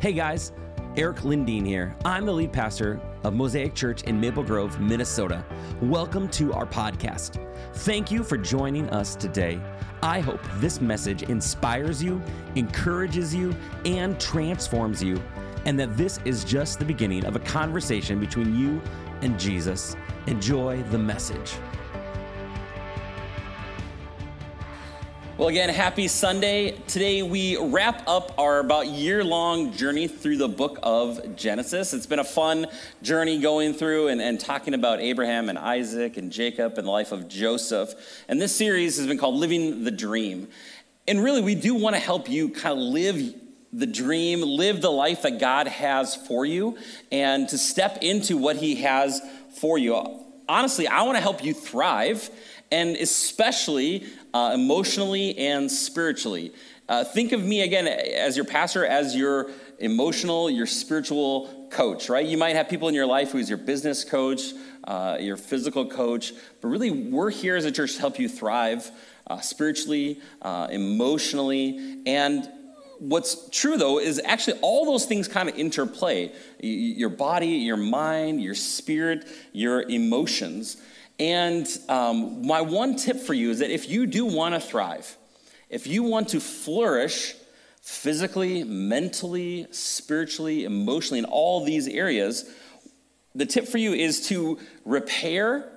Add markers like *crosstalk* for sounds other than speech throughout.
Hey guys, Erik Lindeen here. I'm the lead pastor of Mosaic Church in Maple Grove, Minnesota. Welcome to our podcast. Thank you for joining us today. I hope this message inspires you, encourages you, and transforms you, and that this is just the beginning of a conversation between you and Jesus. Enjoy the message. Well, again, happy Sunday. Today we wrap up our about year long journey through the book of Genesis. It's been a fun journey going through and, and talking about Abraham and Isaac and Jacob and the life of Joseph. And this series has been called Living the Dream. And really, we do want to help you kind of live the dream, live the life that God has for you, and to step into what He has for you. Honestly, I want to help you thrive and especially uh, emotionally and spiritually. Uh, think of me again as your pastor, as your emotional, your spiritual coach, right? You might have people in your life who's your business coach, uh, your physical coach, but really, we're here as a church to help you thrive uh, spiritually, uh, emotionally, and what's true though is actually all those things kind of interplay your body, your mind, your spirit, your emotions. And um, my one tip for you is that if you do want to thrive, if you want to flourish physically, mentally, spiritually, emotionally, in all these areas, the tip for you is to repair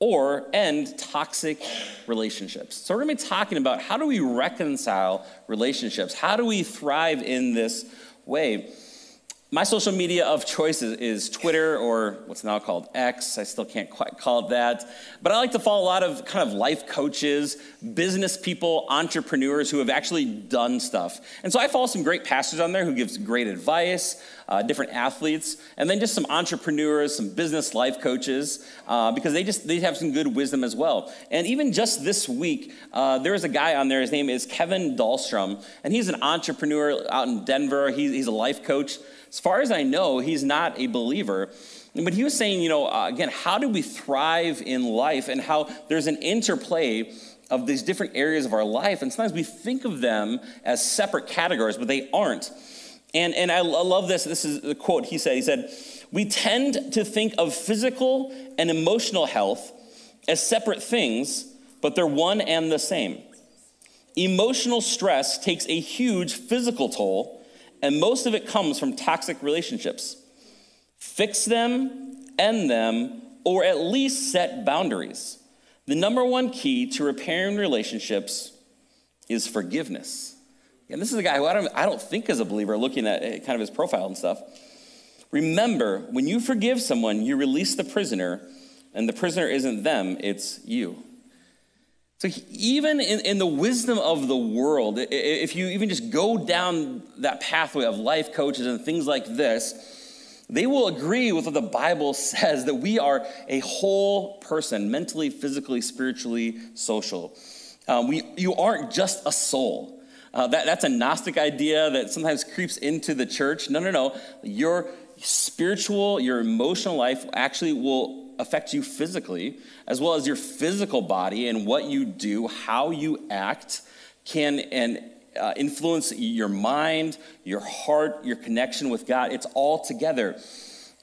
or end toxic relationships. So, we're gonna be talking about how do we reconcile relationships? How do we thrive in this way? My social media of choice is, is, Twitter or what's now called X. I still can't quite call it that. But I like to follow a lot of kind of life coaches, business people, entrepreneurs who have actually done stuff. And so I follow some great pastors on there who gives great advice, uh, different athletes, and then just some entrepreneurs, some business life coaches, uh, because they just they have some good wisdom as well. And even just this week, uh, there is a guy on there. His name is Kevin Dahlstrom, and he's an entrepreneur out in Denver. He's, he's a life coach. As far as I know, he's not a believer. But he was saying, you know, uh, again, how do we thrive in life and how there's an interplay of these different areas of our life. And sometimes we think of them as separate categories, but they aren't. And, and I love this. This is the quote he said. He said, We tend to think of physical and emotional health as separate things, but they're one and the same. Emotional stress takes a huge physical toll and most of it comes from toxic relationships. Fix them, end them, or at least set boundaries. The number one key to repairing relationships is forgiveness. And this is a guy who I don't, I don't think is a believer looking at kind of his profile and stuff. Remember, when you forgive someone, you release the prisoner, and the prisoner isn't them, it's you. So, even in, in, the wisdom of the world, if you even just go down that pathway of life coaches and things like this, they will agree with what the Bible *laughs* says that we are a whole person, mentally, physically, spiritually, social. Um, we, you aren't just a soul. Uh, that, that's a Gnostic idea that sometimes creeps into the church. No, no, no. Your spiritual, your emotional life actually will affect you physically, as well as your physical body and what you do, how you act, can and uh, influence your mind, your heart, your connection with God. It's all together.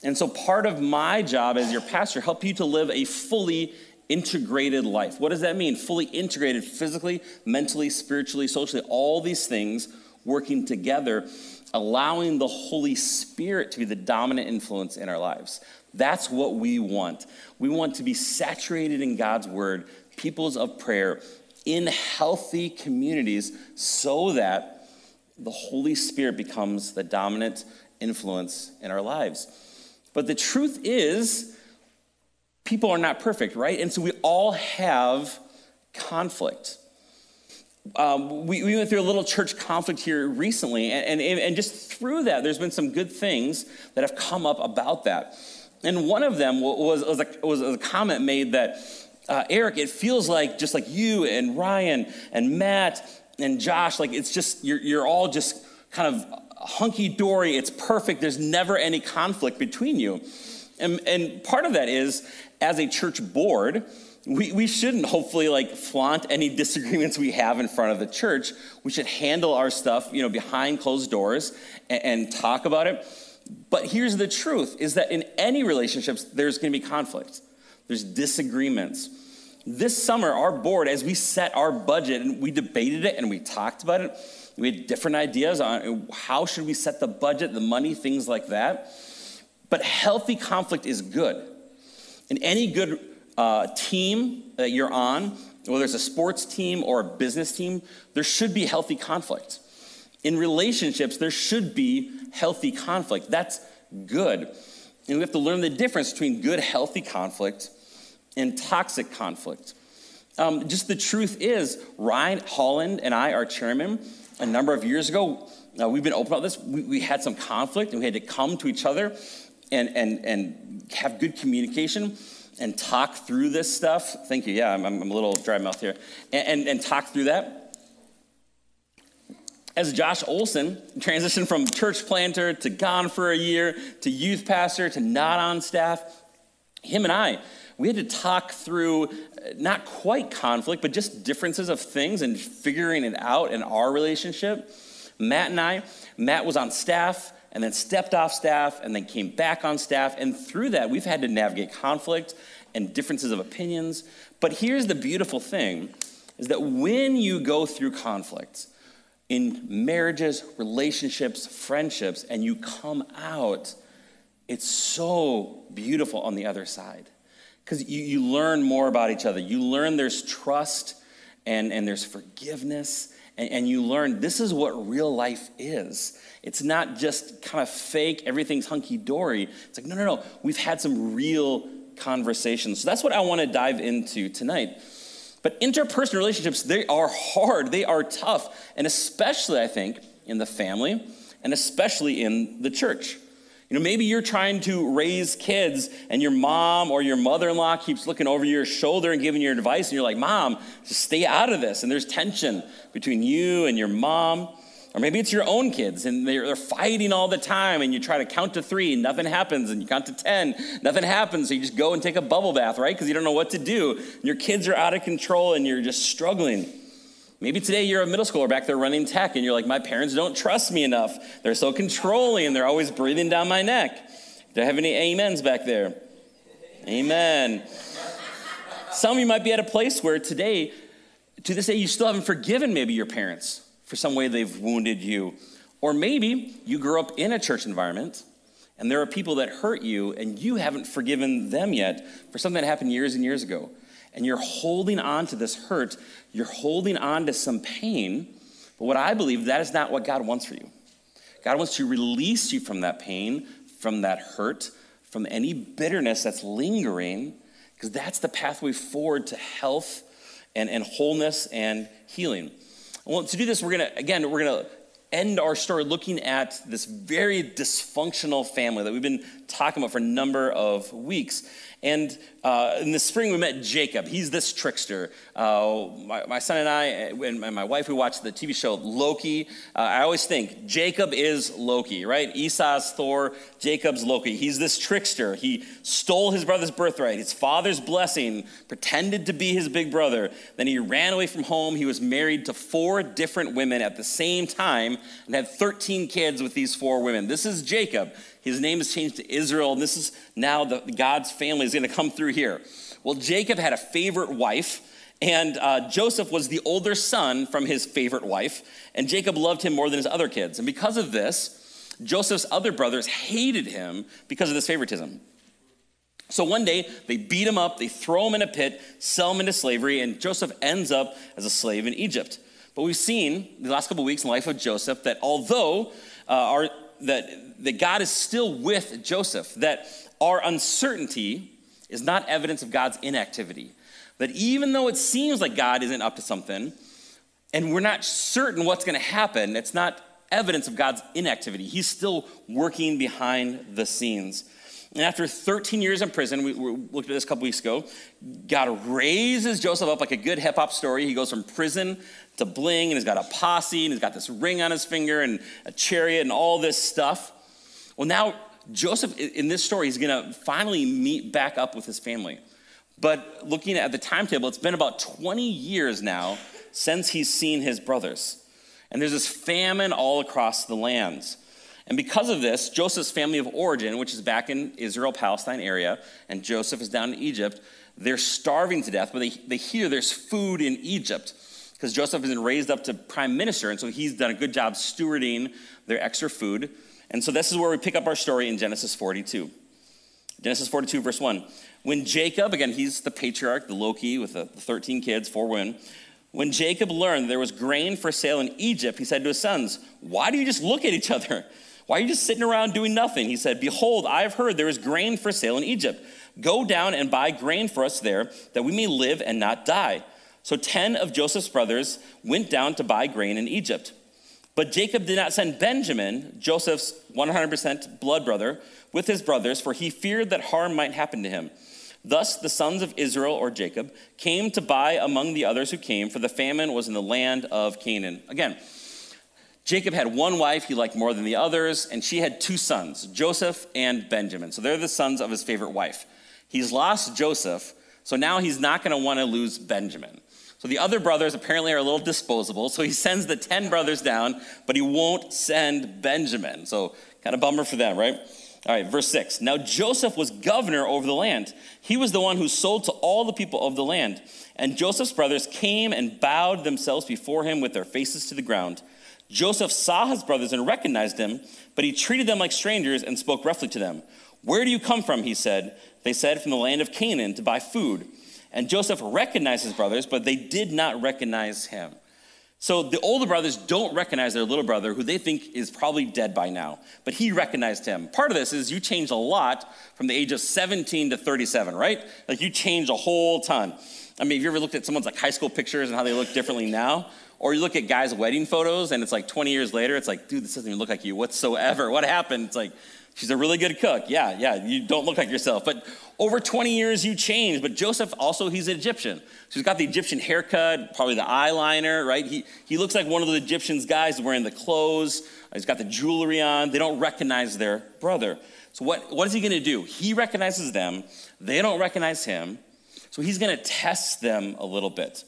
And so, part of my job as your pastor, help you to live a fully integrated life. What does that mean? Fully integrated physically, mentally, spiritually, socially, all these things working together, allowing the Holy Spirit to be the dominant influence in our lives. That's what we want. We want to be saturated in God's word, peoples of prayer, in healthy communities, so that the Holy Spirit becomes the dominant influence in our lives. But the truth is, people are not perfect, right? And so we all have conflict. Um, we, we, went through a little church conflict here recently, and, and, and just through that, there's been some good things that have come up about that. And one of them was, was, a, was a comment made that, uh, Erik, it feels like just like you and Ryan and Matt and Josh, like it's just, you're, you're all just kind of hunky dory. It's perfect. There's never any conflict between you. And, and part of that is, as a church board, we, we shouldn't hopefully like flaunt any disagreements we have in front of the church. We should handle our stuff, you know, behind closed doors and, and talk about it. But here's the truth is that in any relationships, there's going to be conflict. There's disagreements. This summer, our board, as we set our budget and we debated it and we talked about it, we had different ideas on how should we set the budget, the money, things like that. But healthy conflict is good. In any good uh, team that you're on, whether it's a sports team or a business team, there should be healthy conflict. In relationships, there should be healthy conflict. That's good. And we have to learn the difference between good, healthy conflict and toxic conflict. Um, just the truth is, Ryan Holland and I, our chairman, a number of years ago, uh, we've been open about this. We, we, had some conflict and we had to come to each other and, and, and have good communication and talk through this stuff. Thank you. Yeah, I'm, I'm a little dry mouth here. And, and, and talk through that. As Josh Olson transitioned from church planter to gone for a year to youth pastor to not on staff, him and I, we had to talk through uh, not quite conflict, but just differences of things and figuring it out in our relationship. Matt and I, Matt was on staff and then stepped off staff and then came back on staff. And through that, we've had to navigate conflict and differences of opinions. But here's the beautiful thing is that when you go through conflict in marriages, relationships, friendships, and you come out, it's so beautiful on the other side. Because you, you learn more about each other. You learn there's trust and, and there's forgiveness, and, and you learn this is what real life is. It's not just kind of fake, everything's hunky dory. It's like, no, no, no, we've had some real conversations. So that's what I want to dive into tonight. But interpersonal relationships, they are hard, they are tough, and especially, I think, in the family and especially in the church. You know, maybe you're trying to raise kids and your mom or your mother in law keeps looking over your shoulder and giving you advice, and you're like, Mom, just stay out of this. And there's tension between you and your mom. Or maybe it's your own kids and they're, fighting all the time and you try to count to three, and nothing happens, and you count to 10, nothing happens. So you just go and take a bubble bath, right? Because you don't know what to do. And your kids are out of control and you're just struggling. Maybe today you're a middle schooler back there running tech and you're like, my parents don't trust me enough. They're so controlling and they're always breathing down my neck. Do I have any amens back there? Amen. Some of you might be at a place where today, to this day, you still haven't forgiven maybe your parents for some way they've wounded you. Or maybe you grew up in a church environment and there are people that hurt you and you haven't forgiven them yet for something that happened years and years ago. And you're holding on to this hurt, you're holding on to some pain. But what I believe, that is not what God wants for you. God wants to release you from that pain, from that hurt, from any bitterness that's lingering, because that's the pathway forward to health and, and wholeness and healing. Well, to do this, we're going to, again, we're going to end our story looking at this very dysfunctional family that we've been talking about for a number of weeks. And uh, in the spring, we met Jacob. He's this trickster. Uh, my, my, son and I, and my wife, we watched the TV show Loki. Uh, I always think Jacob is Loki, right? Esau's Thor, Jacob's Loki. He's this trickster. He stole his brother's birthright, his father's blessing, pretended to be his big brother. Then he ran away from home. He was married to four different women at the same time and had 13 kids with these four women. This is Jacob. His name is changed to Israel, and this is now the, God's family is going to come through here. Well, Jacob had a favorite wife, and uh, Joseph was the older son from his favorite wife, and Jacob loved him more than his other kids. And because of this, Joseph's other brothers hated him because of this favoritism. So one day, they beat him up, they throw him in a pit, sell him into slavery, and Joseph ends up as a slave in Egypt. But we've seen the last couple weeks in the life of Joseph that although uh, our, that that God is still with Joseph, that our uncertainty is not evidence of God's inactivity. That even though it seems like God isn't up to something, and we're not certain what's going to happen, it's not evidence of God's inactivity. He's still working behind the scenes. And after 13 years in prison, we, we looked at this a couple weeks ago, God raises Joseph up like a good hip hop story. He goes from prison to bling, and he's got a posse, and he's got this ring on his finger, and a chariot, and all this stuff. Well, now Joseph, in this story, is going to finally meet back up with his family. But looking at the timetable, it's been about 20 years now since he's seen his brothers. And there's this famine all across the lands. And because of this, Joseph's family of origin, which is back in Israel, Palestine area, and Joseph is down in Egypt, they're starving to death, but they, they hear there's food in Egypt because Joseph has been raised up to prime minister, and so he's done a good job stewarding their extra food. And so this is where we pick up our story in Genesis 42. Genesis 42, verse 1. When Jacob, again, he's the patriarch, the Loki with the 13 kids, four women. When Jacob learned there was grain for sale in Egypt, he said to his sons, Why do you just look at each other? Why are you just sitting around doing nothing? He said, Behold, I have heard there is grain for sale in Egypt. Go down and buy grain for us there, that we may live and not die. So 10 of Joseph's brothers went down to buy grain in Egypt. But Jacob did not send Benjamin, Joseph's 100% blood brother, with his brothers, for he feared that harm might happen to him. Thus the sons of Israel, or Jacob, came to buy among the others who came, for the famine was in the land of Canaan. Again, Jacob had one wife he liked more than the others, and she had two sons, Joseph and Benjamin. So they're the sons of his favorite wife. He's lost Joseph, so now he's not going to want to lose Benjamin. So the other brothers apparently are a little disposable, so he sends the 10 brothers down, but he won't send Benjamin. So kind of bummer for them, right? All right, verse 6. Now Joseph was governor over the land. He was the one who sold to all the people of the land. And Joseph's brothers came and bowed themselves before him with their faces to the ground. Joseph saw his brothers and recognized him, but he treated them like strangers and spoke roughly to them. Where do you come from? He said. They said, From the land of Canaan to buy food. And Joseph recognized his brothers, but they did not recognize him. So the older brothers don't recognize their little brother, who they think is probably dead by now, but he recognized him. Part of this is you change a lot from the age of 17 to 37, right? Like you change a whole ton. I mean, have you ever looked at someone's like high school pictures and how they look differently now? Or you look at guys' wedding photos and it's like 20 years later, it's like, dude, this doesn't even look like you whatsoever. What happened? It's like, she's a really good cook. Yeah, yeah, you don't look like yourself. But over 20 years, you change. But Joseph also, he's an Egyptian. So he's got the Egyptian haircut, probably the eyeliner, right? He, he looks like one of the Egyptians guys wearing the clothes. He's got the jewelry on. They don't recognize their brother. So what, what is he going to do? He recognizes them. They don't recognize him. So he's going to test them a little bit.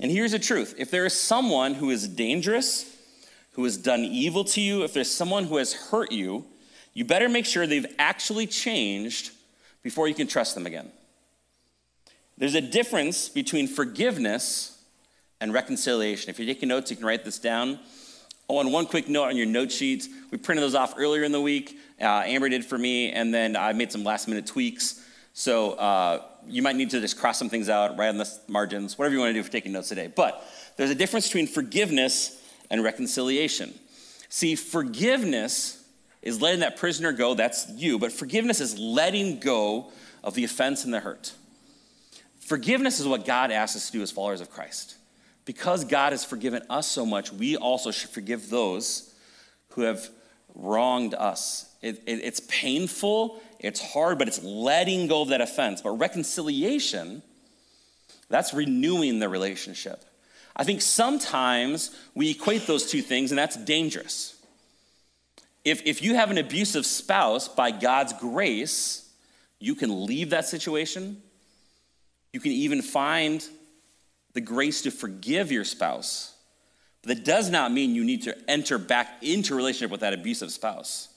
And here's the truth if there is someone who is dangerous, who has done evil to you, if there's someone who has hurt you, you better make sure they've actually changed before you can trust them again. There's a difference between forgiveness and reconciliation. If you're taking notes, you can write this down. Oh, and one quick note on your note sheet. We printed those off earlier in the week. Uh, Amber did for me, and then I made some last minute tweaks. So uh, you might need to just cross some things out, write on the margins, whatever you want to do for taking notes today. But there's a difference between forgiveness and reconciliation. See, forgiveness is letting that prisoner go, that's you, but forgiveness is letting go of the offense and the hurt. Forgiveness is what God asks us to do as followers of Christ. Because God has forgiven us so much, we also should forgive those who have wronged us. It, it, it's painful it's hard, but it's letting go of that offense. But reconciliation, that's renewing the relationship. I think sometimes we equate those two things, and that's dangerous. If, if you have an abusive spouse, by God's grace, you can leave that situation. You can even find the grace to forgive your spouse. But that does not mean you need to enter back into relationship with that abusive spouse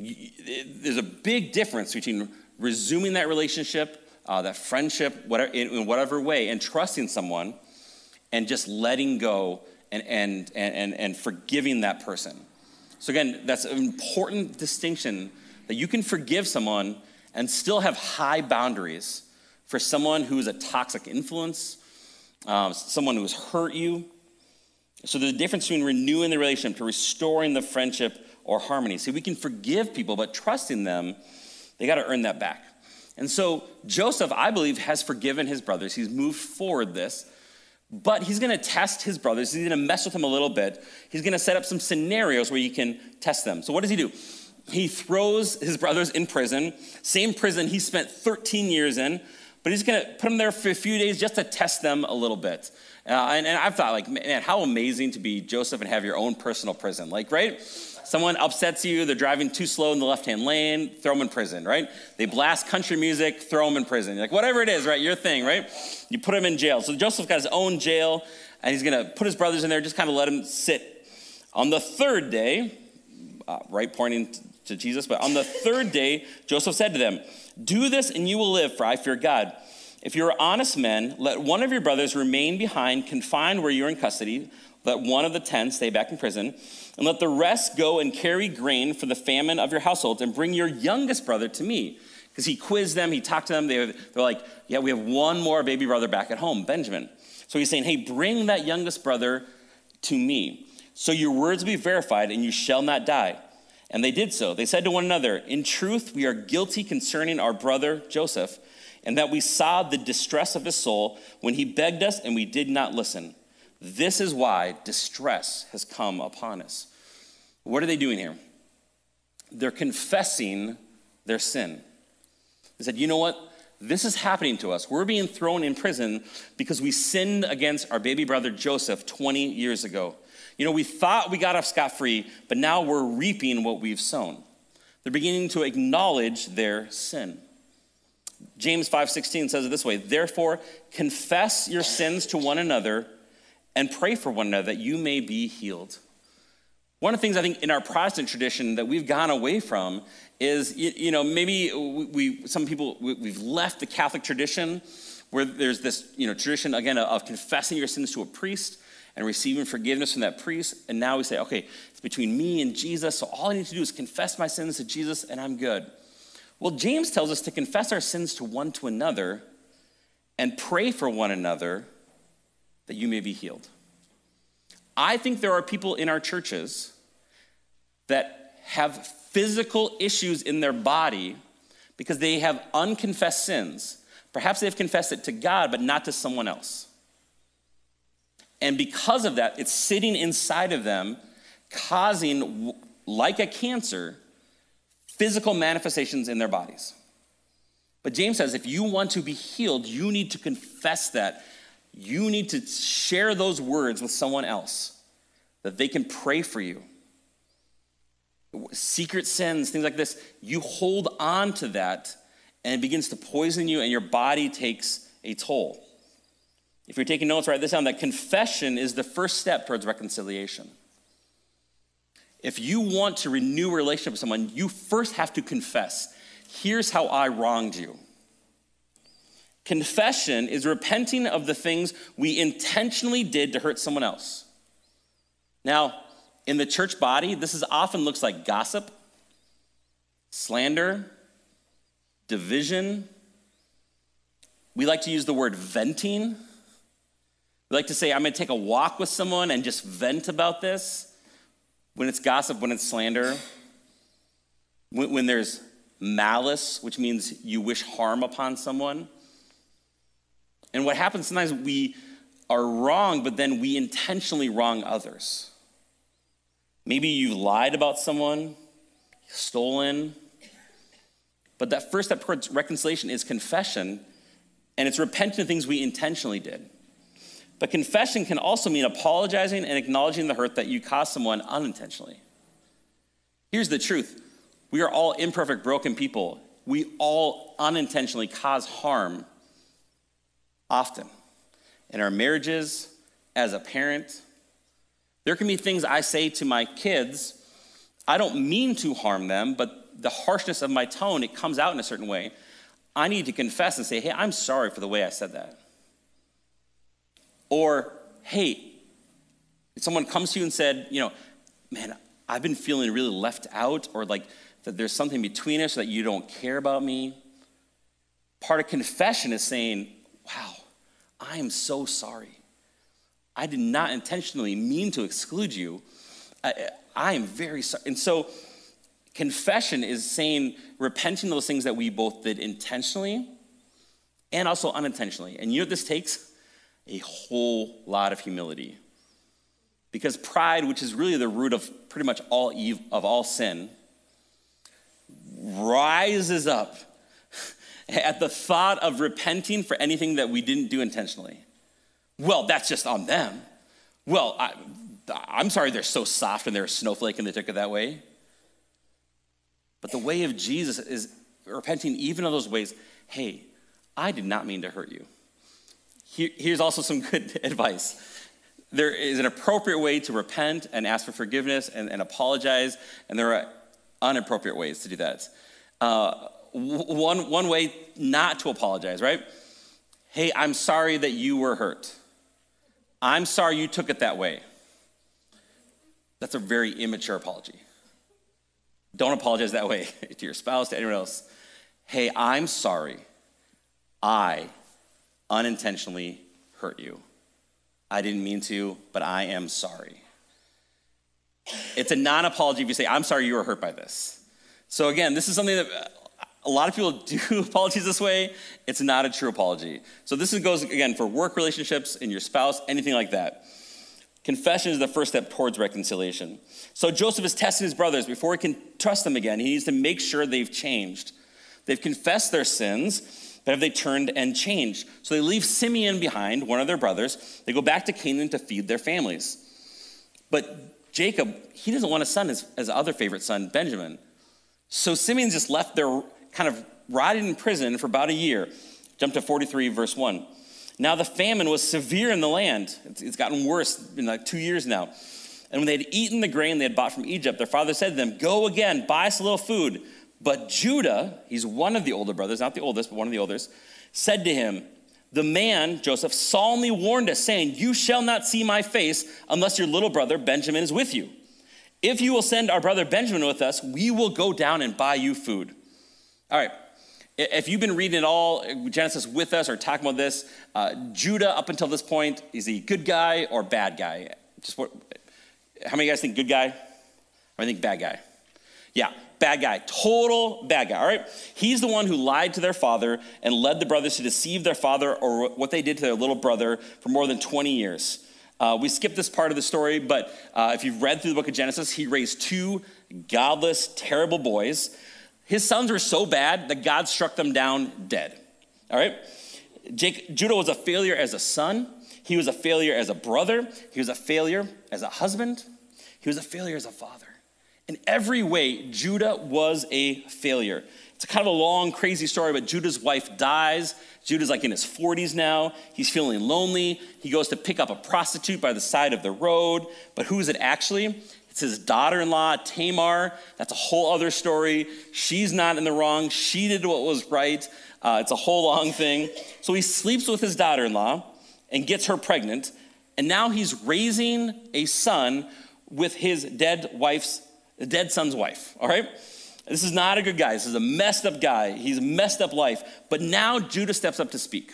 there's a big difference between resuming that relationship, uh, that friendship, whatever, in, in, whatever way, and trusting someone, and just letting go and, and, and, and forgiving that person. So, again, that's an important distinction that you can forgive someone and still have high boundaries for someone who is a toxic influence, um, someone who has hurt you. So, there's a difference between renewing the relationship to restoring the friendship or harmony. See, we can forgive people, but trusting them, they got to earn that back. And so Joseph, I believe, has forgiven his brothers. He's moved forward this, but he's going to test his brothers. He's going to mess with them a little bit. He's going to set up some scenarios where he can test them. So what does he do? He throws his brothers in prison, same prison he spent 13 years in, but he's going to put them there for a few days just to test them a little bit. Uh, and, and I've thought, like, man, how amazing to be Joseph and have your own personal prison. Like, right? Someone upsets you, they're driving too slow in the left hand lane, throw them in prison, right? They blast country music, throw them in prison. Like, whatever it is, right? Your thing, right? You put them in jail. So Joseph got his own jail, and he's gonna put his brothers in there, just kind of let them sit. On the third day, uh, right, pointing to Jesus, but on the third *laughs* day, Joseph said to them, Do this and you will live, for I fear God. If you are honest men, let one of your brothers remain behind, confined where you're in custody. Let one of the ten stay back in prison, and let the rest go and carry grain for the famine of your household, and bring your youngest brother to me. Because he quizzed them, he talked to them. They, they're like, Yeah, we have one more baby brother back at home, Benjamin. So he's saying, Hey, bring that youngest brother to me. So your words will be verified, and you shall not die. And they did so. They said to one another, In truth, we are guilty concerning our brother Joseph and that we saw the distress of his soul when he begged us and we did not listen. This is why distress has come upon us. What are they doing here? They're confessing their sin. They said, You know what? This is happening to us. We're being thrown in prison because we sinned against our baby brother Joseph 20 years ago. You know, we thought we got off scot free, but now we're reaping what we've sown. They're beginning to acknowledge their sin. James 5:16 says it this way, "Therefore confess your sins to one another and pray for one another that you may be healed." One of the things I think in our Protestant tradition that we've gone away from is, you know, maybe we, some people, we've left the Catholic tradition where there's this, you know, tradition, again, of confessing your sins to a priest and receiving forgiveness from that priest. And now we say, okay, it's between me and Jesus, so all I need to do is confess my sins to Jesus and I'm good. Well, James tells us to confess our sins to one to another and pray for one another that you may be healed. I think there are people in our churches that have physical issues in their body because they have unconfessed sins. Perhaps they've confessed it to God, but not to someone else. And because of that, it's sitting inside of them, causing, like a cancer, physical manifestations in their bodies. But James says if you want to be healed, you need to confess that. You need to share those words with someone else that they can pray for you. Secret sins, things like this, you hold on to that and it begins to poison you and your body takes a toll. If you're taking notes, write this down that confession is the first step towards reconciliation. If you want to renew a relationship with someone, you first have to confess here's how I wronged you. Confession is repenting of the things we intentionally did to hurt someone else. Now, in the church body, this is often looks like gossip, slander, division. We like to use the word venting. We like to say, I'm going to take a walk with someone and just vent about this when it's gossip, when it's slander, when, when there's malice, which means you wish harm upon someone. And what happens sometimes we are wrong, but then we intentionally wrong others. Maybe you lied about someone, stolen. But that first step towards reconciliation is confession, and it's repenting of things we intentionally did. But confession can also mean apologizing and acknowledging the hurt that you caused someone unintentionally. Here's the truth we are all imperfect, broken people. We all unintentionally cause harm often in our marriages, as a parent. There can be things I say to my kids, I don't mean to harm them, but the harshness of my tone, it comes out in a certain way. I need to confess and say, hey, I'm sorry for the way I said that. Or, hey, someone comes to you and said, you know, man, I've been feeling really left out, or like that there's something between us that you don't care about me. Part of confession is saying, wow, I am so sorry. I did not intentionally mean to exclude you. I, I am very sorry. And so, confession is saying, repenting those things that we both did intentionally and also unintentionally. And you know what this takes? a whole lot of humility. Because pride, which is really the root of pretty much all of all sin, rises up at the thought of repenting for anything that we didn't do intentionally. Well, that's just on them. Well, I, I'm sorry they're so soft and they're a snowflake and they took it that way. But the way of Jesus is repenting even of those ways. Hey, I did not mean to hurt you. Here, here's also some *laughs* good advice. There is an appropriate way to repent and ask for forgiveness and, and apologize, and there are inappropriate ways to do that. Uh, one, one way not to apologize, right? Hey, I'm sorry that you were hurt. I'm sorry you took it that way. That's a very immature apology. Don't apologize that way *laughs* to your spouse, to anyone else. Hey, I'm sorry. I unintentionally hurt you. I didn't mean to, but I am sorry. It's a non apology if you say, I'm sorry you were hurt by this. So, again, this is something that a lot of people *laughs* do apologies this way. It's not a true apology. So, this goes again for work relationships and your spouse, anything like that. Confession is the first step towards reconciliation. So, Joseph is testing his brothers before he can trust them again. He needs to make sure they've changed. They've confessed their sins but have they turned and changed? So they leave Simeon behind, one of their brothers. They go back to Canaan to feed their families. But Jacob, he doesn't want a son as, as other favorite son, Benjamin. So Simeon's just left there kind of rotted in prison for about a year. Jump to 43, verse 1. Now the famine was severe in the land. It's, it's gotten worse in like two years now. And when they had eaten the grain they had bought from Egypt, their father said to them, Go again, buy us a little food. But Judah, he's one of the older brothers, not the oldest, but one of the oldest, said to him, The man, Joseph, solemnly warned us, saying, You shall not see my face unless your little brother Benjamin is with you. If you will send our brother Benjamin with us, we will go down and buy you food. All right. If you've been reading it all, Genesis with us or talking about this, uh, Judah up until this point, is he good guy or bad guy? Just what, how many guys think good guy? Or I think bad guy? Yeah, bad guy, total bad guy, all right? He's the one who lied to their father and led the brothers to deceive their father or what they did to their little brother for more than 20 years. Uh, we skipped this part of the story, but uh, if you've read through the book of Genesis, he raised two godless, terrible boys. His sons were so bad that God struck them down dead. All right? Jake, Judah was a failure as a son. He was a failure as a brother. He was a failure as a husband. He was a failure as a father. In every way, Judah was a failure. It's a kind of a long, crazy story, but Judah's wife dies. Judah's like in his 40s now. He's feeling lonely. He goes to pick up a prostitute by the side of the road. But who is it actually? It's his daughter in law, Tamar. That's a whole other story. She's not in the wrong. She did what was right. Uh, it's a whole long thing. So he sleeps with his daughter in law and gets her pregnant. And now he's raising a son with his dead wife's dead son's wife, all right? This is not a good guy. This is a messed up guy. He's messed up life. But now Judah steps up to speak.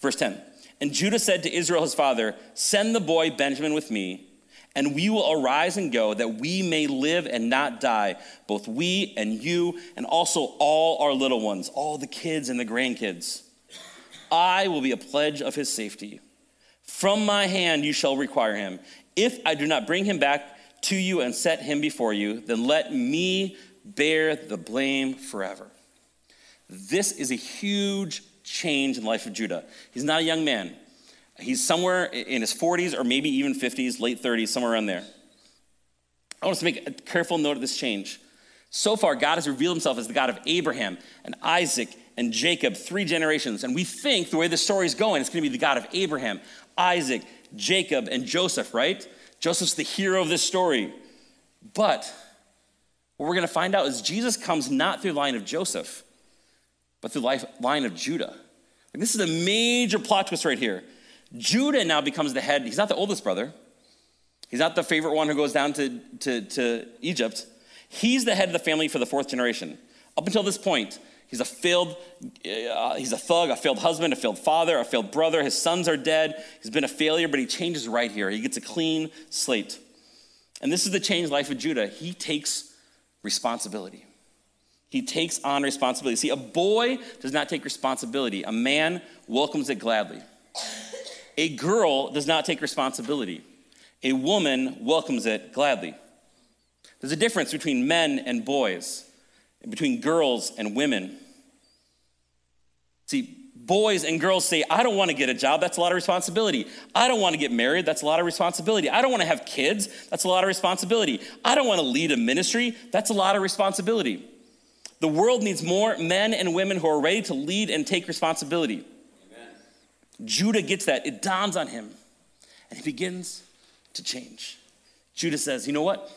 Verse 10 And Judah said to Israel his father, Send the boy Benjamin with me, and we will arise and go, that we may live and not die, both we and you, and also all our little ones, all the kids and the grandkids. I will be a pledge of his safety. From my hand you shall require him. If I do not bring him back, to you and set him before you, then let me bear the blame forever. This is a huge change in the life of Judah. He's not a young man. He's somewhere in his 40s or maybe even 50s, late 30s, somewhere around there. I want us to make a careful note of this change. So far, God has revealed himself as the God of Abraham and Isaac and Jacob, three generations. And we think the way the story is going, it's going to be the God of Abraham, Isaac, Jacob, and Joseph, right? Joseph's the hero of this story. But what we're going to find out is Jesus comes not through the line of Joseph, but through the line of Judah. Like this is a major plot twist right here. Judah now becomes the head. He's not the oldest brother. He's not the favorite one who goes down to, to, to Egypt. He's the head of the family for the fourth generation. Up until this point, He's a failed, uh, he's a thug, a failed husband, a failed father, a failed brother. His sons are dead. He's been a failure, but he changes right here. He gets a clean slate. And this is the changed life of Judah. He takes responsibility. He takes on responsibility. See, a boy does not take responsibility, a man welcomes it gladly. A girl does not take responsibility, a woman welcomes it gladly. There's a difference between men and boys, between girls and women. See, boys and girls say, I don't want to get a job, that's a lot of responsibility. I don't want to get married, that's a lot of responsibility. I don't want to have kids, that's a lot of responsibility. I don't want to lead a ministry, that's a lot of responsibility. The world needs more men and women who are ready to lead and take responsibility. Judah gets that, it dawns on him, and he begins to change. Judah says, You know what?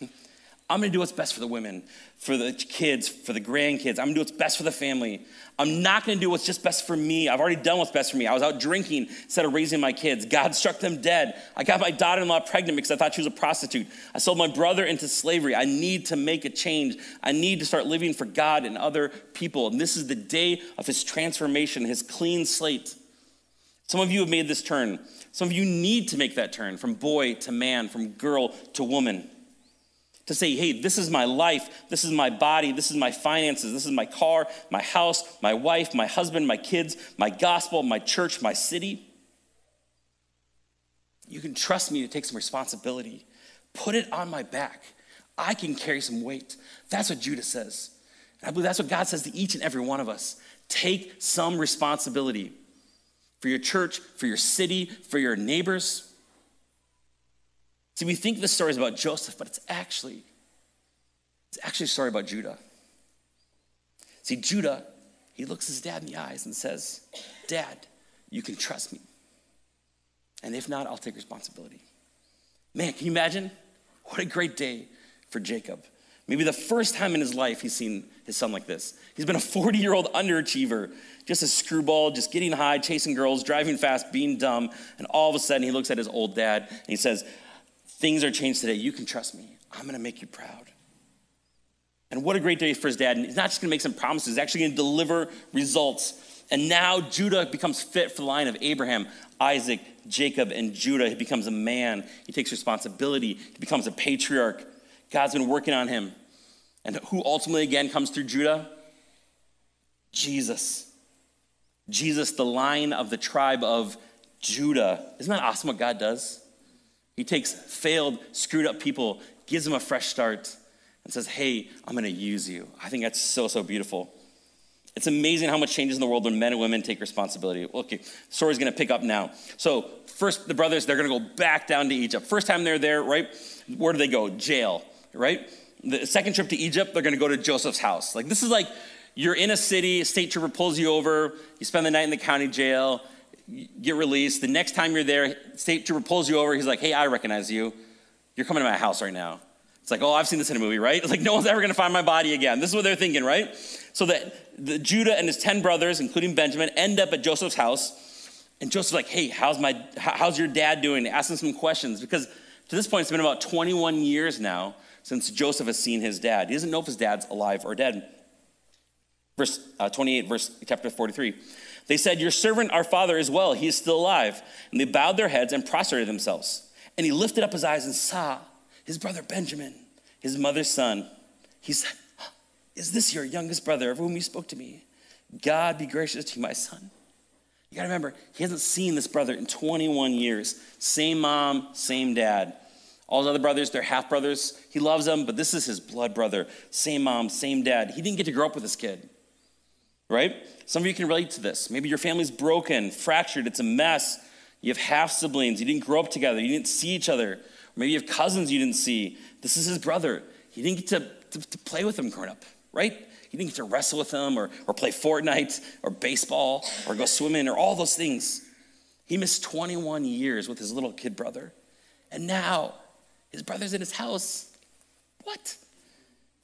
*laughs* I'm gonna do what's best for the women, for the kids, for the grandkids. I'm gonna do what's best for the family. I'm not gonna do what's just best for me. I've already done what's best for me. I was out drinking instead of raising my kids. God *laughs* struck them dead. I got my daughter in law pregnant because I thought she was a prostitute. I sold my brother into slavery. I need to make a change. I need to start living for God and other people. And this is the day of his transformation, his clean slate. Some of you have made this turn. Some of you need to make that turn from boy to man, from girl to woman to say, hey, this is my life, this is my body, this is my finances, this is my car, my house, my wife, my husband, my kids, my gospel, my church, my city. You can trust me to take some responsibility. Put it on my back. I can carry some weight. That's what Judah says. And I believe that's what God says to each and every one of us. Take some responsibility for your church, for your city, for your neighbors. See, we think this story is about Joseph, but it's actually, it's actually a story about Judah. See, Judah, he looks his dad in the eyes and says, Dad, you can trust me. And if not, I'll take responsibility. Man, can you imagine? What a great day for Jacob. Maybe the first time in his life he's seen his son like this. He's been a *laughs* 40 year old underachiever, just a screwball, just getting high, chasing girls, driving fast, being dumb. And all of a sudden he looks at his old dad and he says, Things are changed today. You can trust me. I'm going to make you proud. And what a great day for his dad. And he's not just going to make some promises, he's actually going to deliver results. And now Judah becomes fit for the line of Abraham, Isaac, Jacob, and Judah. He becomes a man. He takes responsibility. He becomes a patriarch. God's been working on him. And who ultimately again comes through Judah? Jesus. Jesus, the line of the tribe of Judah. Isn't that awesome what God does? He takes failed, screwed up people, gives them a fresh start, and says, Hey, I'm going to use you. I think that's so, so beautiful. It's amazing how much changes in the world when men and women take responsibility. Okay, story's going to pick up now. So, first, the brothers, they're going to go back down to Egypt. First time they're there, right? Where do they go? Jail, right? The second trip to Egypt, they're to go to Joseph's house. Like, this is like you're in a city, a state trooper pulls you over, you spend the night in the county jail, get released. The next time you're there, state trooper pulls you over. He's like, hey, I recognize you. You're coming to my house right now. It's like, oh, I've seen this in a movie, right? It's *laughs* like, no one's ever to find my body again. This is what they're thinking, right? So that the Judah and his 10 brothers, including Benjamin, end up at Joseph's house. And Joseph's like, hey, how's, my, how's your dad doing? Ask him some questions. Because to this point, it's been about 21 years now since Joseph has seen his dad. He doesn't know if his dad's alive or dead. Verse uh, 28, verse chapter 43. They said, Your servant, our father, is well. He is still alive. And they bowed their heads and prostrated themselves. And he lifted up his eyes and saw his brother Benjamin, his mother's son. He said, Is this your youngest brother of whom you spoke to me? God be gracious to you, my son. You gotta remember, he hasn't seen this brother in 21 years. Same mom, same dad. All his other brothers, they're half brothers. He loves them, but this is his blood brother. Same mom, same dad. He didn't get to grow up with this kid right? Some of you can relate to this. Maybe your family's broken, fractured, it's a mess. You have half siblings, you didn't grow up together, you didn't see each other. Maybe you have cousins you didn't see. This is his brother. He didn't get to, to, to play with him growing up, right? He didn't get to wrestle with him or, or play Fortnite or baseball or go swimming or all those things. He missed 21 years with his little kid brother. And now his brother's in his house. What?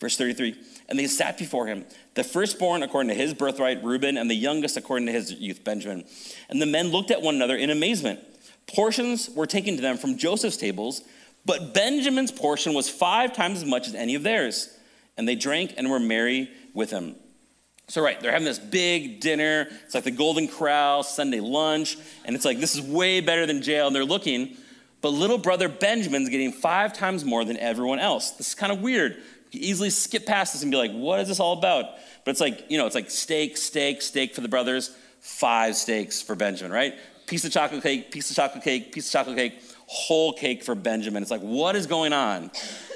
Verse 33 And they sat before him, the firstborn according to his birthright, Reuben, and the youngest according to his youth, Benjamin. And the men looked at one another in amazement. Portions were taken to them from Joseph's tables, but Benjamin's portion was five times as much as any of theirs. And they drank and were merry with him. So, right, they're having this big dinner. It's like the Golden Corral, Sunday lunch. And it's like, this is way better than jail. And they're looking, but little brother Benjamin's getting five times more than everyone else. This is kind of weird You can easily skip past this and be like, what is this all about? But it's like, you know, it's like steak, steak, steak for the brothers, five steaks for Benjamin, right? Piece of chocolate cake, piece of chocolate cake, piece of chocolate cake, whole cake for Benjamin. It's like, what is going on?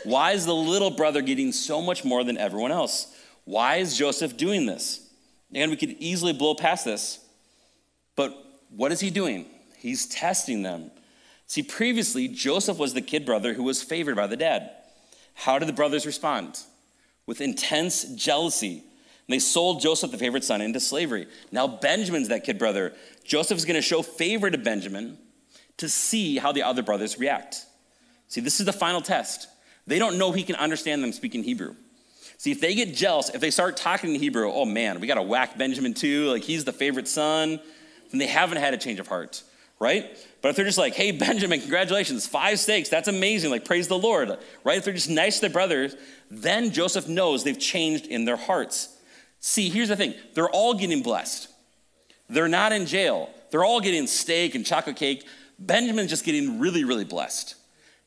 Why is the little brother getting so much more than everyone else? Why is Joseph doing this? And we could easily blow past this. But what is he doing? He's testing them. See, previously, Joseph was the kid brother who was favored by the dad. How did the brothers respond? With intense jealousy. They sold Joseph, the favorite son, into slavery. Now Benjamin's that kid brother. Joseph's to show favor to Benjamin to see how the other brothers react. See, this is the final test. They don't know he can understand them speaking Hebrew. See, if they get jealous, if they start talking in Hebrew, oh man, we got to whack Benjamin too, like he's the favorite son, then they haven't had a change of heart, right? But if they're just like, hey, Benjamin, congratulations, five steaks, that's amazing, like praise the Lord, right? If they're just nice to their brothers, then Joseph knows they've changed in their hearts. See, here's the thing they're all getting blessed. They're not in jail. They're all getting steak and chocolate cake. Benjamin's just getting really, really blessed.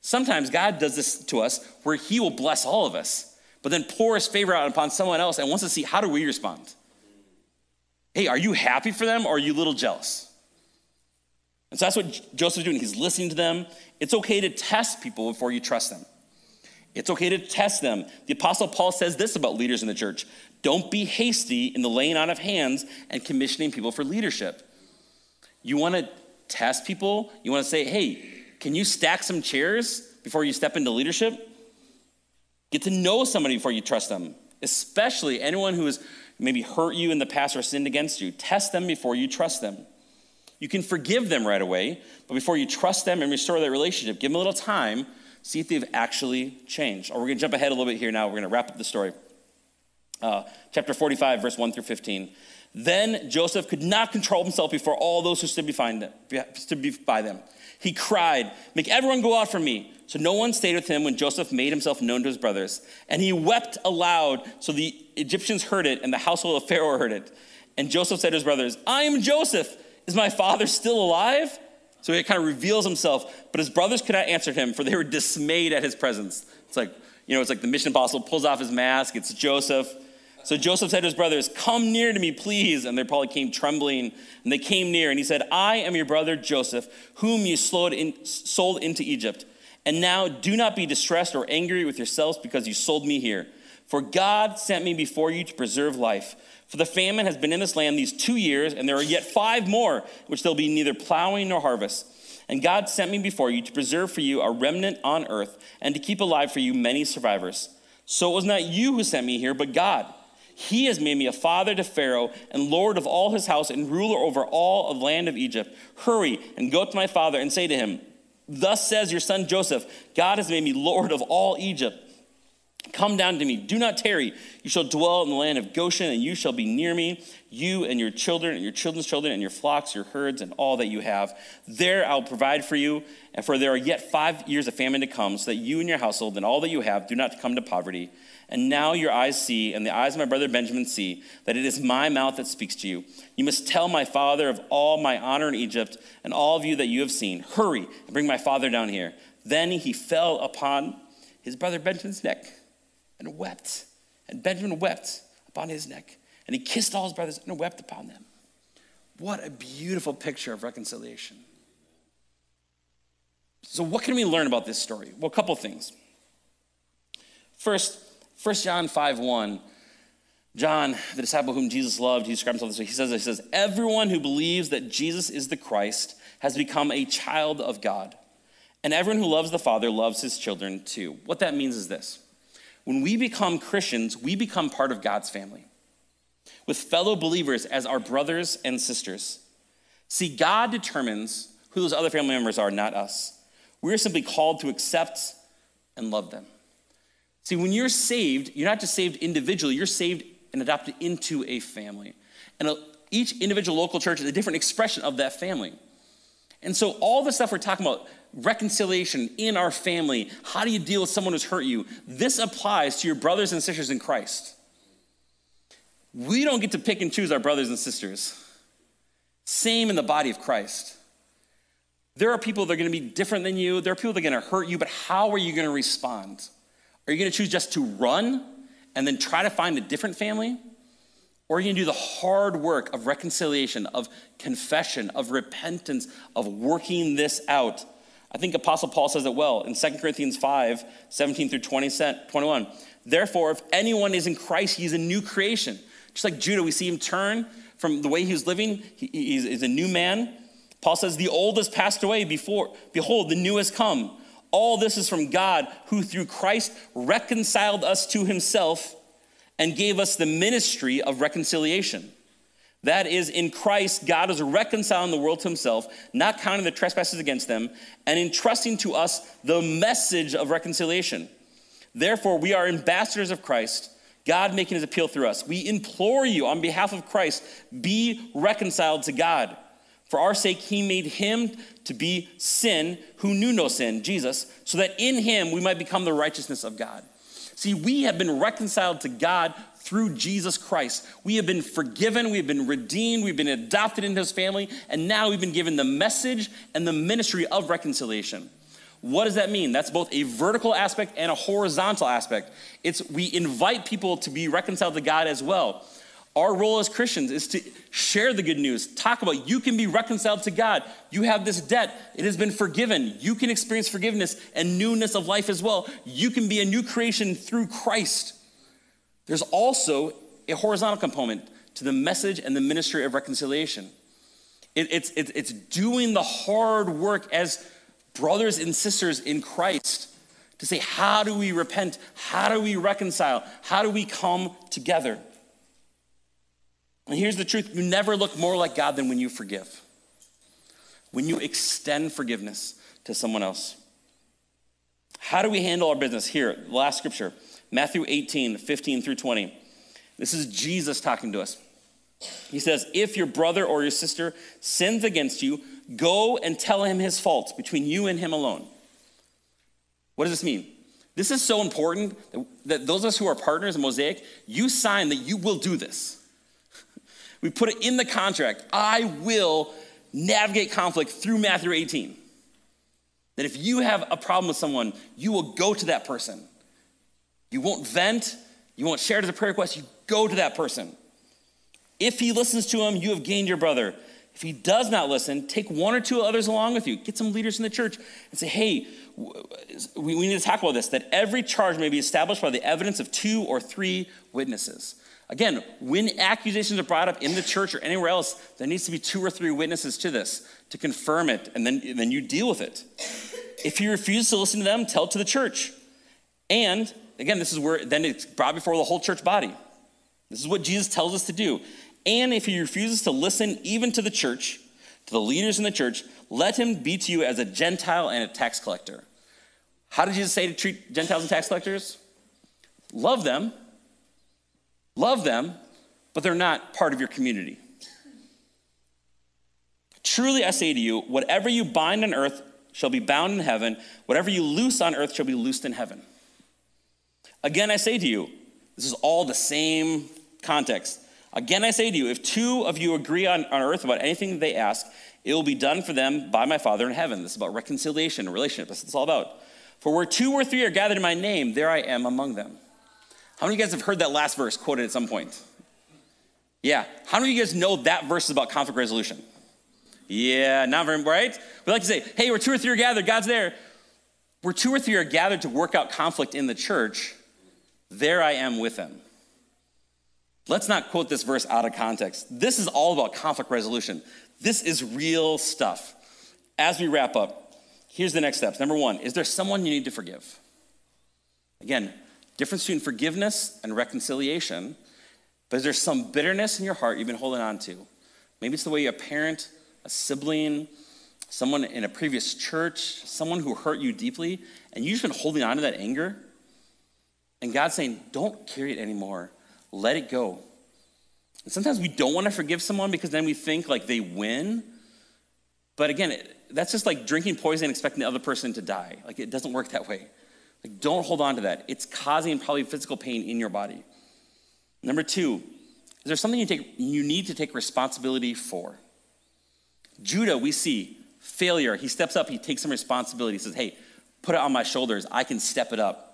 Sometimes God does this to us where he will bless all of us, but then pour his favor out upon someone else and wants to see how do we respond? Hey, are you happy for them or are you a little jealous? And so that's what Joseph's doing. He's listening to them. It's okay to test people before you trust them. It's okay to test them. The Apostle Paul says this about leaders in the church don't be hasty in the laying on of hands and commissioning people for leadership. You want to test people? You want to say, hey, can you stack some chairs before you step into leadership? Get to know somebody before you trust them, especially anyone who has maybe hurt you in the past or sinned against you. Test them before you trust them. You can forgive them right away, but before you trust them and restore that relationship, give them a little time, see if they've actually changed. Or we're going to jump ahead a little bit here now. We're going to wrap up the story. Uh, chapter 45, verse 1 through 15. Then Joseph could not control himself before all those who stood, stood by them. He cried, Make everyone go out from me. So no one stayed with him when Joseph made himself known to his brothers. And he wept aloud, so the Egyptians heard it, and the household of Pharaoh heard it. And Joseph said to his brothers, I am Joseph. Is my father still alive? So he kind of reveals himself, but his brothers could not answer him, for they were dismayed at his presence. It's like, you know, it's like the Mission Impossible pulls off his mask, it's Joseph. So Joseph said to his brothers, Come near to me, please. And they probably came trembling. And they came near. And he said, I am your brother Joseph, whom you sold into Egypt. And now do not be distressed or angry with yourselves because you sold me here. For God sent me before you to preserve life. For the famine has been in this land these two years, and there are yet five more, which there'll be neither plowing nor harvest. And God sent me before you to preserve for you a remnant on earth, and to keep alive for you many survivors. So it was not you who sent me here, but God. He has made me a father to Pharaoh and lord of all his house and ruler over all of the land of Egypt. Hurry and go to my father and say to him, Thus says your son Joseph, God has made me lord of all Egypt. Come down to me, do not tarry. You shall dwell in the land of Goshen, and you shall be near me, you and your children, and your children's children, and your flocks, your herds, and all that you have. There I'll provide for you, and for there are yet five years of famine to come, so that you and your household and all that you have do not come to poverty. And now your eyes see, and the eyes of my brother Benjamin see, that it is my mouth that speaks to you. You must tell my father of all my honor in Egypt, and all of you that you have seen. Hurry and bring my father down here. Then he fell upon his brother Benjamin's neck and wept. And Benjamin wept upon his neck. And he kissed all his brothers and wept upon them. What a beautiful picture of reconciliation. So, what can we learn about this story? Well, a couple things. First, 1 John 5 1. John, the disciple whom Jesus loved, he describes himself this way. He says, he says, Everyone who believes that Jesus is the Christ has become a child of God. And everyone who loves the Father loves his children too. What that means is this when we become Christians, we become part of God's family with fellow believers as our brothers and sisters. See, God determines who those other family members are, not us. We're simply called to accept and love them. See, when you're saved, you're not just saved individually, you're saved and adopted into a family. And uh, each individual local church is a different expression of that family. And so, all the stuff we're talking about, reconciliation in our family, how do you deal with someone who's hurt you, this applies to your brothers and sisters in Christ. We don't get to pick and choose our brothers and sisters. Same in the body of Christ. There are people that are going to be different than you. There are people that are going to hurt you, but how are you going to respond? Are you going to choose just to run and then try to find a different family? Or are you going to do the hard work of reconciliation, of confession, of repentance, of working this out? I think Apostle Paul says it well in 2 Corinthians 5 17 through 20, 21. Therefore, if anyone is in Christ, he's a new creation. Just like Judah, we see him turn from the way he was living. He, he's, he's a new man. Paul says, The old has passed away before. Behold, the new has come. All this is from God, who through Christ reconciled us to himself and gave us the ministry of reconciliation. That is, in Christ, God is reconciling the world to himself, not counting the trespasses against them, and entrusting to us the message of reconciliation. Therefore, we are ambassadors of Christ, God making his appeal through us. We implore you on behalf of Christ, be reconciled to God. For our sake, he made him to be sin who knew no sin, Jesus, so that in him we might become the righteousness of God. See, we have been reconciled to God through Jesus Christ. We have been forgiven, we have been redeemed, we've been adopted into his family, and now we've been given the message and the ministry of reconciliation. What does that mean? That's both a vertical aspect and a horizontal aspect. It's we invite people to be reconciled to God as well. Our role as Christians is to share the good news, talk about you can be reconciled to God. You have this debt, it has been forgiven. You can experience forgiveness and newness of life as well. You can be a new creation through Christ. There's also a horizontal component to the message and the ministry of reconciliation. It, it's, it, it's doing the hard work as brothers and sisters in Christ to say, how do we repent? How do we reconcile? How do we come together? And here's the truth you never look more like God than when you forgive, when you extend forgiveness to someone else. How do we handle our business? Here, the last scripture, Matthew 18, 15 through 20. This is Jesus talking to us. He says, If your brother or your sister sins against you, go and tell him his fault between you and him alone. What does this mean? This is so important that those of us who are partners in Mosaic, you sign that you will do this. We put it in the contract. I will navigate conflict through Matthew 18. That if you have a problem with someone, you will go to that person. You won't vent, you won't share as a prayer request, you go to that person. If he listens to him, you have gained your brother. If he does not listen, take one or two others along with you. Get some leaders in the church and say, hey, we need to talk about this that every charge may be established by the evidence of two or three witnesses. Again, when accusations are brought up in the church or anywhere else, there needs to be two or three witnesses to this to confirm it, and then, then you deal with it. If he refuses to listen to them, tell it to the church. And again, this is where then it's brought before the whole church body. This is what Jesus tells us to do. And if he refuses to listen even to the church, to the leaders in the church, let him be to you as a Gentile and a tax collector. How did Jesus say to treat Gentiles and tax collectors? Love them Love them, but they're not part of your community. Truly, I say to you, whatever you bind on earth shall be bound in heaven, whatever you loose on earth shall be loosed in heaven. Again, I say to you, this is all the same context. Again, I say to you, if two of you agree on, on earth about anything they ask, it will be done for them by my Father in heaven. This is about reconciliation, and relationship. That's what it's all about. For where two or three are gathered in my name, there I am among them. How many of you guys have heard that last verse quoted at some point? Yeah. How many of you guys know that verse is about conflict resolution? Yeah, not very, right? We like to say, hey, we're two or three are gathered, God's there. Where two or three are gathered to work out conflict in the church, there I am with them. Let's not quote this verse out of context. This is all about conflict resolution. This is real stuff. As we wrap up, here's the next steps. Number one, is there someone you need to forgive? Again, Difference between forgiveness and reconciliation. But is there some bitterness in your heart you've been holding on to? Maybe it's the way a parent, a sibling, someone in a previous church, someone who hurt you deeply, and you've been holding on to that anger. And God's saying, don't carry it anymore. Let it go. And sometimes we don't want to forgive someone because then we think like they win. But again, that's just like drinking poison and expecting the other person to die. Like it doesn't work that way. Like, don't hold on to that. It's causing probably physical pain in your body. Number two, is there something you, take, you need to take responsibility for? Judah, we see failure. He steps up, he takes some responsibility. He says, Hey, put it on my shoulders. I can step it up.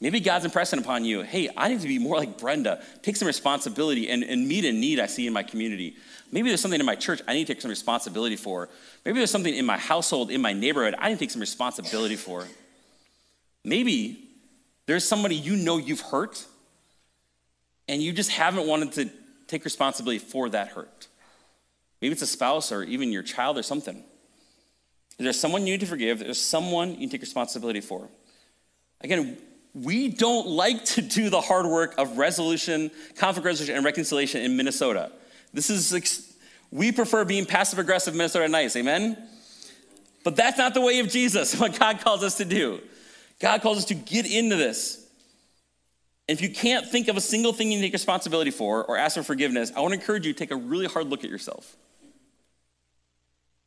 Maybe God's impressing upon you, hey, I need to be more like Brenda, take some responsibility and, and meet a need I see in my community. Maybe there's something in my church I need to take some responsibility for. Maybe there's something in my household, in my neighborhood, I need to take some responsibility for. Maybe there's somebody you know you've hurt and you just haven't wanted to take responsibility for that hurt? Maybe it's a spouse or even your child or something. Is there someone you need to forgive? There's someone you take responsibility for. Again, we don't like to do the hard work of resolution, conflict resolution, and reconciliation in Minnesota. This is, we prefer being passive aggressive Minnesota nice, amen? But that's not the way of Jesus, *laughs* what God calls us to do. God calls us to get into this. And if you can't think of a single thing you take responsibility for or ask for forgiveness, I want to encourage you to take a really hard look at yourself.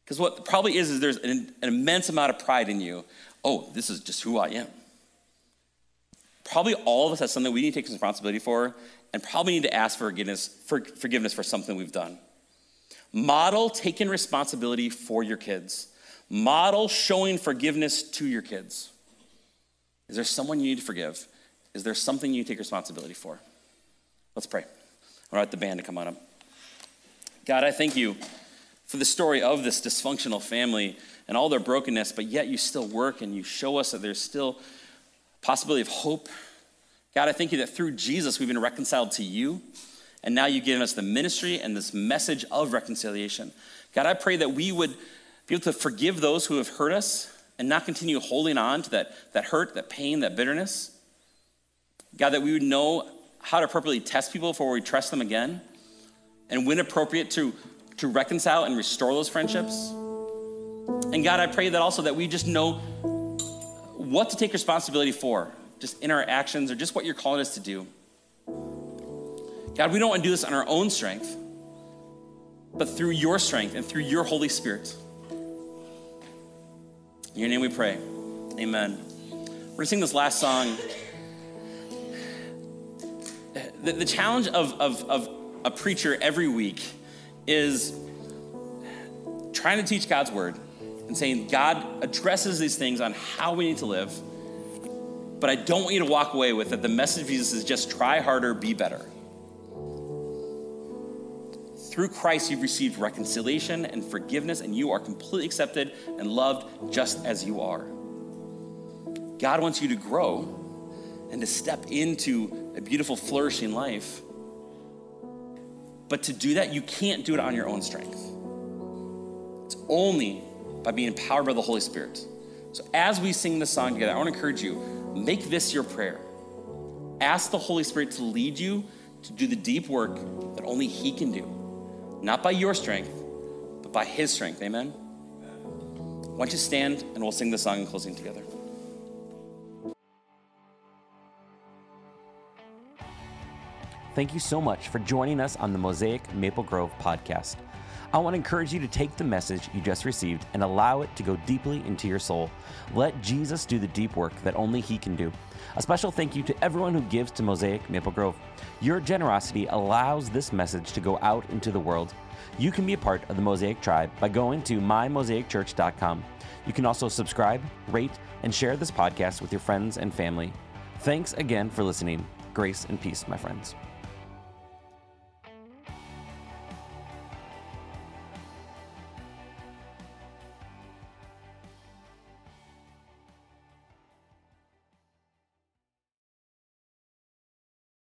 Because what probably is, is there's an, an immense amount of pride in you. Oh, this is just who I am. Probably all of us have something we need to take responsibility for, and probably need to ask for forgiveness for, forgiveness for something we've done. Model taking responsibility for your kids. Model showing forgiveness to your kids. Is there someone you need to forgive? Is there something you take responsibility for? Let's pray. I want the band to come on up. God, I thank you for the story of this dysfunctional family and all their brokenness, but yet you still work and you show us that there's still possibility of hope. God, I thank you that through Jesus we've been reconciled to you, and now you've given us the ministry and this message of reconciliation. God, I pray that we would be able to forgive those who have hurt us and not continue holding on to that, that hurt, that pain, that bitterness. God, that we would know how to appropriately test people before we trust them again, and when appropriate, to to reconcile and restore those friendships. And God, I pray that also that we just know what to take responsibility for, just in our actions or just what you're calling us to do. God, we don't want to do this on our own strength, but through your strength and through your Holy Spirit. In your name we pray. Amen. We're going to sing this last song. The, the challenge of, of, of a preacher every week is trying to teach God's word and saying, God addresses these things on how we need to live, but I don't want you to walk away with that the message of Jesus is just try harder, be better. Through Christ, you've received reconciliation and forgiveness, and you are completely accepted and loved just as you are. God wants you to grow and to step into a beautiful, flourishing life. But to do that, you can't do it on your own strength. It's only by being empowered by the Holy Spirit. So as we sing this song together, I want to encourage you make this your prayer. Ask the Holy Spirit to lead you to do the deep work that only He can do. Not by your strength, but by His strength. Amen? Why don't you stand and we'll sing the song in closing together. Thank you so much for joining us on the Mosaic Maple Grove podcast. I want to encourage you to take the message you just received and allow it to go deeply into your soul. Let Jesus do the deep work that only He can do. A special thank you to everyone who gives to Mosaic Maple Grove. Your generosity allows this message to go out into the world. You can be a part of the Mosaic tribe by going to mymosaicchurch.com. You can also subscribe, rate, and share this podcast with your friends and family. Thanks again for listening. Grace and peace, my friends.